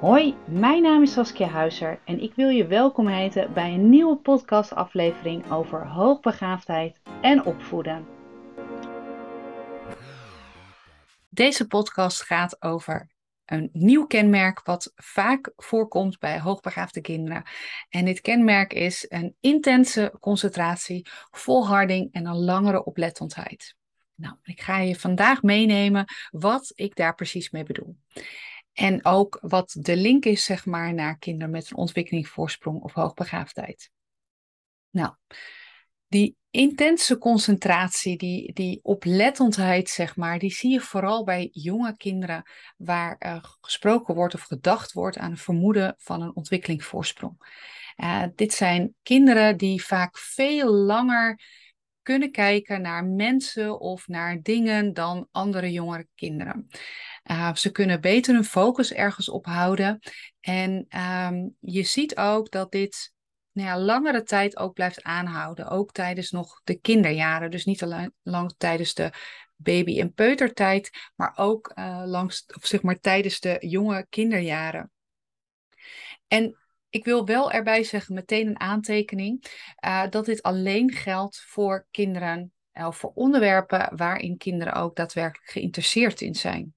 Hoi, mijn naam is Saskia Huizer en ik wil je welkom heten bij een nieuwe podcastaflevering over hoogbegaafdheid en opvoeden. Deze podcast gaat over een nieuw kenmerk wat vaak voorkomt bij hoogbegaafde kinderen. En dit kenmerk is een intense concentratie, volharding en een langere oplettendheid. Nou, ik ga je vandaag meenemen wat ik daar precies mee bedoel. En ook wat de link is, zeg maar, naar kinderen met een ontwikkelingsvoorsprong of hoogbegaafdheid. Nou, die intense concentratie, die, die oplettendheid, zeg maar, die zie je vooral bij jonge kinderen waar uh, gesproken wordt of gedacht wordt aan een vermoeden van een ontwikkelingsvoorsprong. Uh, dit zijn kinderen die vaak veel langer kunnen kijken naar mensen of naar dingen dan andere jongere kinderen. Uh, ze kunnen beter hun focus ergens op houden. En um, je ziet ook dat dit nou ja, langere tijd ook blijft aanhouden. Ook tijdens nog de kinderjaren. Dus niet alleen lang tijdens de baby- en peutertijd, maar ook uh, langs, of zeg maar, tijdens de jonge kinderjaren. En ik wil wel erbij zeggen, meteen een aantekening, uh, dat dit alleen geldt voor kinderen of voor onderwerpen waarin kinderen ook daadwerkelijk geïnteresseerd in zijn.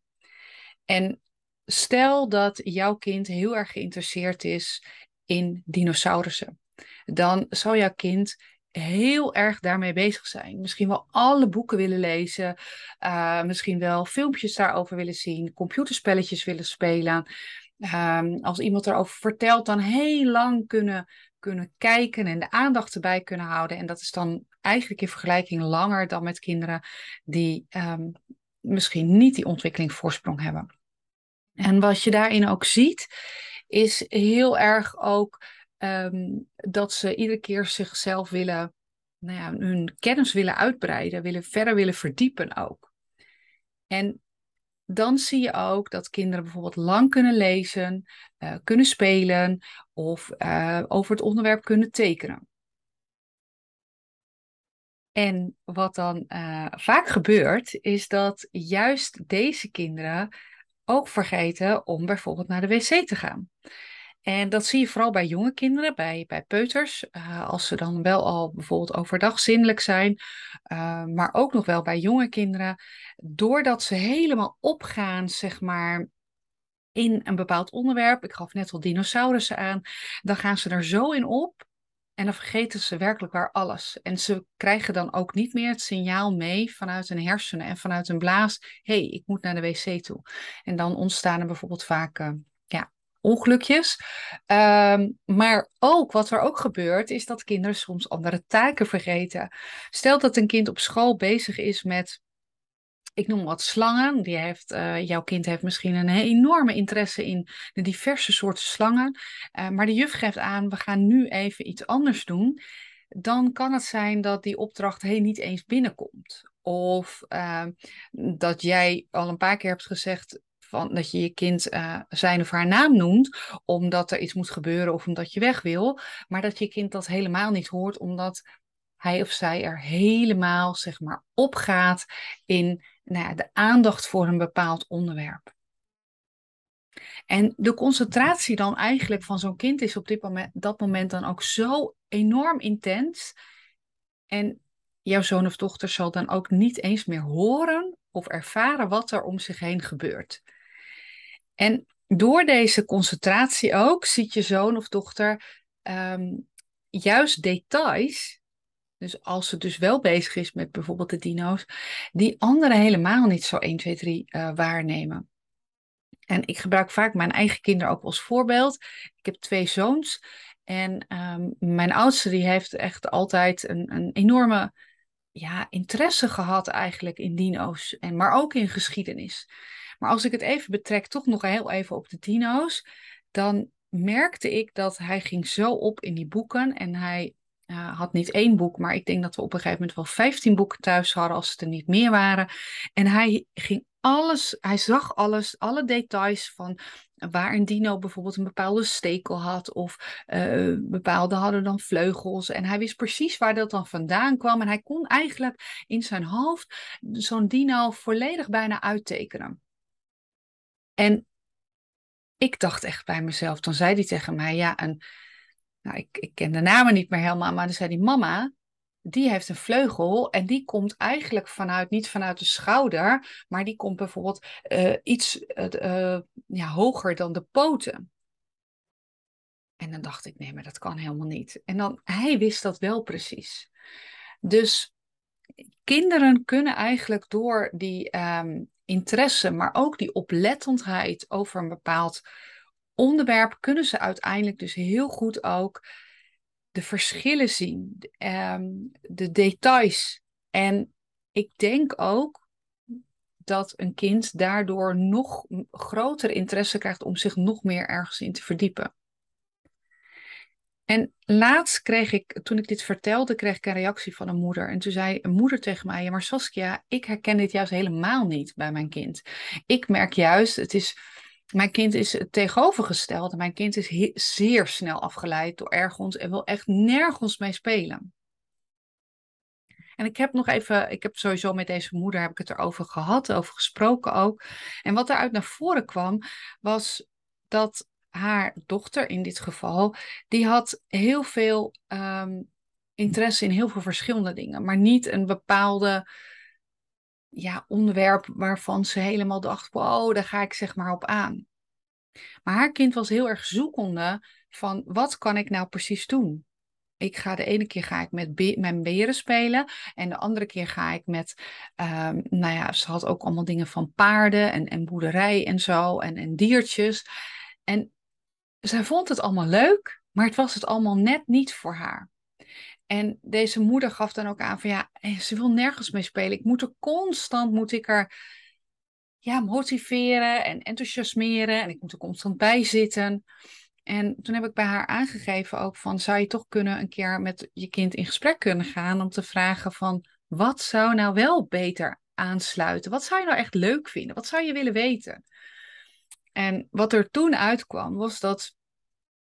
En stel dat jouw kind heel erg geïnteresseerd is in dinosaurussen, dan zou jouw kind heel erg daarmee bezig zijn. Misschien wel alle boeken willen lezen, uh, misschien wel filmpjes daarover willen zien, computerspelletjes willen spelen. Um, als iemand erover vertelt, dan heel lang kunnen, kunnen kijken en de aandacht erbij kunnen houden. En dat is dan eigenlijk in vergelijking langer dan met kinderen die um, misschien niet die ontwikkelingsvoorsprong hebben. En wat je daarin ook ziet, is heel erg ook um, dat ze iedere keer zichzelf willen, nou ja, hun kennis willen uitbreiden, willen, verder willen verdiepen ook. En dan zie je ook dat kinderen bijvoorbeeld lang kunnen lezen, uh, kunnen spelen of uh, over het onderwerp kunnen tekenen. En wat dan uh, vaak gebeurt, is dat juist deze kinderen ook vergeten om bijvoorbeeld naar de wc te gaan. En dat zie je vooral bij jonge kinderen, bij, bij peuters, uh, als ze dan wel al bijvoorbeeld overdag zindelijk zijn, uh, maar ook nog wel bij jonge kinderen, doordat ze helemaal opgaan, zeg maar, in een bepaald onderwerp. Ik gaf net al dinosaurussen aan, dan gaan ze er zo in op en dan vergeten ze werkelijk waar alles. En ze krijgen dan ook niet meer het signaal mee vanuit hun hersenen en vanuit hun blaas. Hey, ik moet naar de wc toe. En dan ontstaan er bijvoorbeeld vaak ja, ongelukjes. Um, maar ook wat er ook gebeurt, is dat kinderen soms andere taken vergeten. Stel dat een kind op school bezig is met ik noem wat slangen. Die heeft, uh, jouw kind heeft misschien een enorme interesse in de diverse soorten slangen. Uh, maar de juf geeft aan, we gaan nu even iets anders doen. Dan kan het zijn dat die opdracht niet eens binnenkomt. Of uh, dat jij al een paar keer hebt gezegd, dat je je kind uh, zijn of haar naam noemt, omdat er iets moet gebeuren of omdat je weg wil, maar dat je kind dat helemaal niet hoort, omdat hij of zij er helemaal zeg maar opgaat in nou ja, de aandacht voor een bepaald onderwerp. En de concentratie dan eigenlijk van zo'n kind is op dit moment, dat moment dan ook zo enorm intens. En jouw zoon of dochter zal dan ook niet eens meer horen of ervaren wat er om zich heen gebeurt. En door deze concentratie ook ziet je zoon of dochter um, juist details dus als ze dus wel bezig is met bijvoorbeeld de dino's, die anderen helemaal niet zo 1, 2, 3 uh, waarnemen. En ik gebruik vaak mijn eigen kinderen ook als voorbeeld. Ik heb twee zoons. En um, mijn oudste die heeft echt altijd een, een enorme ja, interesse gehad eigenlijk in dino's. En, maar ook in geschiedenis. Maar als ik het even betrek, toch nog heel even op de dino's. Dan merkte ik dat hij ging zo op in die boeken. En hij uh, had niet één boek, maar ik denk dat we op een gegeven moment wel 15 boeken thuis hadden als het er niet meer waren. En hij ging alles, hij zag alles, alle details van waar een dino bijvoorbeeld een bepaalde stekel had of uh, bepaalde hadden dan vleugels. En hij wist precies waar dat dan vandaan kwam. En hij kon eigenlijk in zijn hoofd zo'n dino volledig bijna uittekenen. En ik dacht echt bij mezelf, dan zei hij tegen mij, ja, een, nou, ik, ik ken de namen niet meer helemaal, maar dan zei die mama, die heeft een vleugel en die komt eigenlijk vanuit, niet vanuit de schouder, maar die komt bijvoorbeeld uh, iets uh, ja, hoger dan de poten. En dan dacht ik, nee, maar dat kan helemaal niet. En dan, hij wist dat wel precies. Dus kinderen kunnen eigenlijk door die um, interesse, maar ook die oplettendheid over een bepaald onderwerp, kunnen ze uiteindelijk dus heel goed ook de verschillen zien, um, de details. En ik denk ook dat een kind daardoor nog groter interesse krijgt om zich nog meer ergens in te verdiepen. En laatst kreeg ik, toen ik dit vertelde, kreeg ik een reactie van een moeder. En toen zei een moeder tegen mij, ja maar Saskia, ik herken dit juist helemaal niet bij mijn kind. Ik merk juist, het is, mijn kind is het. Mijn kind is zeer snel afgeleid door ergens en wil echt nergens mee spelen. En ik heb nog even, ik heb sowieso met deze moeder heb ik het erover gehad, over gesproken ook. En wat eruit naar voren kwam, was dat haar dochter in dit geval, die had heel veel ehm, interesse in heel veel verschillende dingen, maar niet een bepaalde ja, onderwerp waarvan ze helemaal dacht, wow, daar ga ik zeg maar op aan. Maar haar kind was heel erg zoekende van wat kan ik nou precies doen? Ik ga de ene keer ga ik met mijn beren spelen. En de andere keer ga ik met, um, nou ja, ze had ook allemaal dingen van paarden en, en boerderij en zo. En, en diertjes. En zij vond het allemaal leuk, maar het was het allemaal net niet voor haar. En deze moeder gaf dan ook aan van ja, eh, ze wil nergens mee spelen. Ik moet er constant, moet ik er ja, motiveren en enthousiasmeren. En ik moet er constant bij zitten. En toen heb ik bij haar aangegeven ook van, zou je toch kunnen een keer met je kind in gesprek kunnen gaan om te vragen van, wat zou nou wel beter aansluiten? Wat zou je nou echt leuk vinden? Wat zou je willen weten? En wat er toen uitkwam, was dat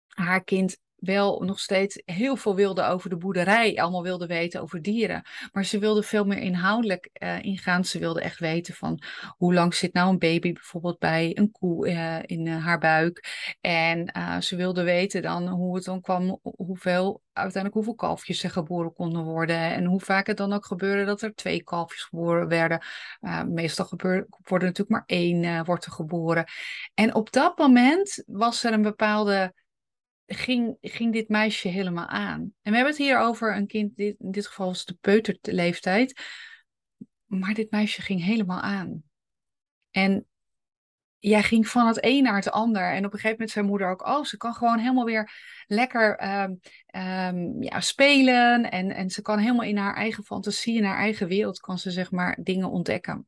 haar kind wel nog steeds heel veel wilde over de boerderij, allemaal wilde weten over dieren. Maar ze wilde veel meer inhoudelijk uh, ingaan. Ze wilde echt weten van hoe lang zit nou een baby bijvoorbeeld bij een koe uh, in uh, haar buik. En ze wilde weten dan hoe het dan kwam, hoeveel uiteindelijk hoeveel kalfjes er geboren konden worden. En hoe vaak het dan ook gebeurde dat er twee kalfjes geboren werden. meestal wordt er natuurlijk maar één wordt er geboren. En op dat moment was er een bepaalde ging, ging dit meisje helemaal aan. En we hebben het hier over een kind, dit, in dit geval was de peuterleeftijd. Maar dit meisje ging helemaal aan. En jij ging van het een naar het ander. En op een gegeven moment zei moeder ook, oh, ze kan gewoon helemaal weer lekker ehm, ehm, ja, spelen. En, en ze kan helemaal in haar eigen fantasie, in haar eigen wereld, kan ze zeg maar dingen ontdekken.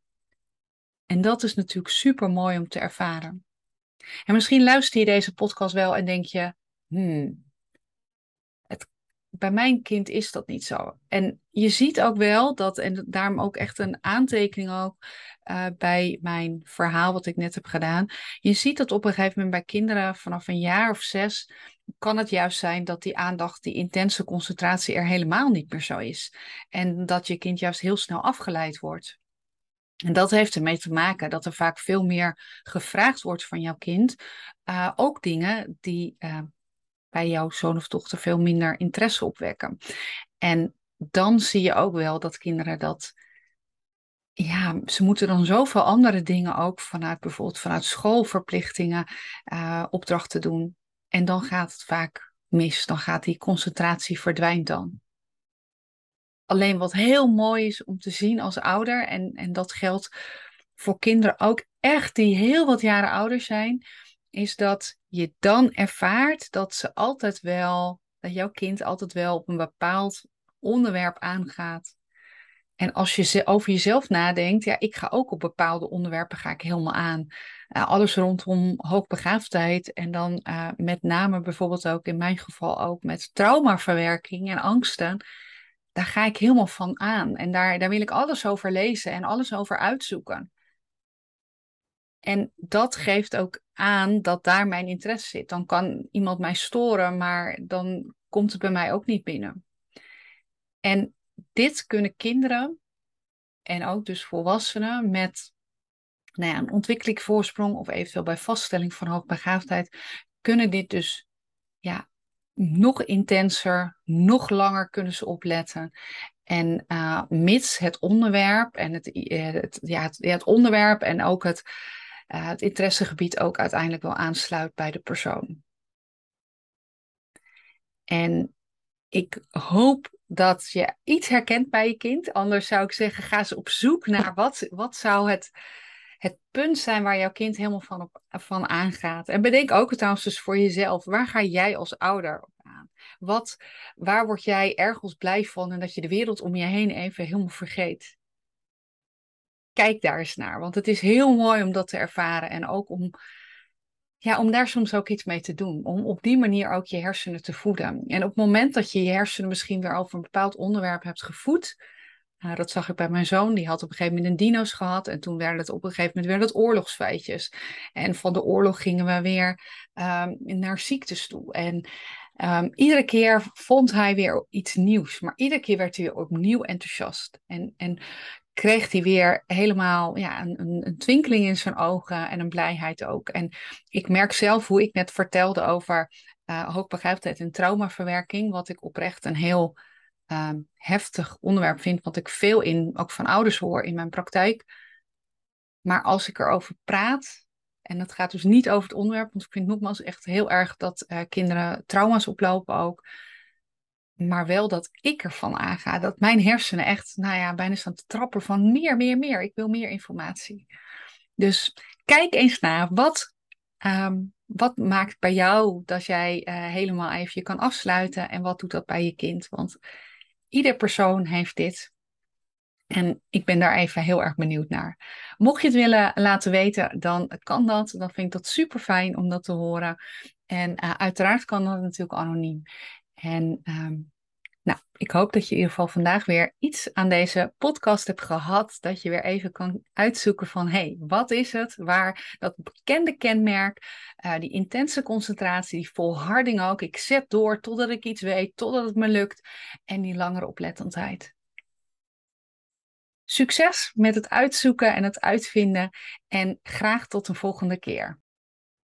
En dat is natuurlijk super mooi om te ervaren. En misschien luister je deze podcast wel en denk je, hmm, het, bij mijn kind is dat niet zo. En je ziet ook wel dat, en daarom ook echt een aantekening ook uh, bij mijn verhaal wat ik net heb gedaan. Je ziet dat op een gegeven moment bij kinderen vanaf een jaar of zes kan het juist zijn dat die aandacht, die intense concentratie er helemaal niet meer zo is. En dat je kind juist heel snel afgeleid wordt. En dat heeft ermee te maken dat er vaak veel meer gevraagd wordt van jouw kind. Uh, ook dingen die uh, bij jouw zoon of dochter veel minder interesse opwekken. En dan zie je ook wel dat kinderen dat. Ja, ze moeten dan zoveel andere dingen ook vanuit bijvoorbeeld vanuit schoolverplichtingen uh, opdrachten doen. En dan gaat het vaak mis. Dan gaat die concentratie verdwijnt dan. Alleen wat heel mooi is om te zien als ouder, en, en dat geldt voor kinderen ook echt die heel wat jaren ouder zijn, is dat je dan ervaart dat ze altijd wel, dat jouw kind altijd wel op een bepaald onderwerp aangaat. En als je over jezelf nadenkt, ja, ik ga ook op bepaalde onderwerpen ga ik helemaal aan. Uh, alles rondom hoogbegaafdheid en dan uh, met name bijvoorbeeld ook in mijn geval ook met traumaverwerking en angsten. Daar ga ik helemaal van aan. En daar, daar wil ik alles over lezen en alles over uitzoeken. En dat geeft ook aan dat daar mijn interesse zit. Dan kan iemand mij storen, maar dan komt het bij mij ook niet binnen. En dit kunnen kinderen en ook dus volwassenen met nou ja, een ontwikkelingsvoorsprong of eventueel bij vaststelling van hoogbegaafdheid, kunnen dit dus ja, nog intenser, nog langer kunnen ze opletten. En uh, mits het onderwerp en eh, het, ja, het onderwerp en ook het, uh, het interessegebied ook uiteindelijk wel aansluit bij de persoon. En ik hoop dat je iets herkent bij je kind. Anders zou ik zeggen, ga eens op zoek naar wat, wat zou het, het punt zijn waar jouw kind helemaal van, op, van aangaat. En bedenk ook trouwens dus voor jezelf, waar ga jij als ouder op aan? Wat, waar word jij ergens blij van en dat je de wereld om je heen even helemaal vergeet? Kijk daar eens naar, want het is heel mooi om dat te ervaren en ook om ja, om daar soms ook iets mee te doen. Om op die manier ook je hersenen te voeden. En op het moment dat je je hersenen misschien weer over een bepaald onderwerp hebt gevoed. Uh, dat zag ik bij mijn zoon, die had op een gegeven moment een dino's gehad. En toen werden het op een gegeven moment weer het oorlogsfeitjes. En van de oorlog gingen we weer um, naar ziektes toe. En um, iedere keer vond hij weer iets nieuws. Maar iedere keer werd hij weer opnieuw enthousiast. En, en kreeg hij weer helemaal ja, een, een, een, twinkeling in zijn ogen en een blijheid ook. En ik merk zelf hoe ik net vertelde over uh, en traumaverwerking, wat ik oprecht een heel uh, heftig onderwerp vind, wat ik veel in, ook van ouders hoor in mijn praktijk. Maar als ik erover praat, en dat gaat dus niet over het onderwerp, want ik vind nogmaals echt heel erg dat uh, kinderen trauma's oplopen ook maar wel dat ik ervan aanga. Dat mijn hersenen echt, nou ja, bijna staan te trappen van meer, meer, meer. Ik wil meer informatie. Dus kijk eens naar wat, um, wat maakt bij jou dat jij uh, helemaal even je kan afsluiten en wat doet dat bij je kind? Want ieder persoon heeft dit. En ik ben daar even heel erg benieuwd naar. Mocht je het willen laten weten, dan kan dat. Dan vind ik dat super fijn om dat te horen. En uh, uiteraard kan dat natuurlijk anoniem. En um, nou, ik hoop dat je in ieder geval vandaag weer iets aan deze podcast hebt gehad. Dat je weer even kan uitzoeken van, hé, hey, wat is het waar dat bekende kenmerk, uh, die intense concentratie, die volharding ook. Ik zet door totdat ik iets weet, totdat het me lukt. En die langere oplettendheid. Succes met het uitzoeken en het uitvinden. En graag tot een volgende keer.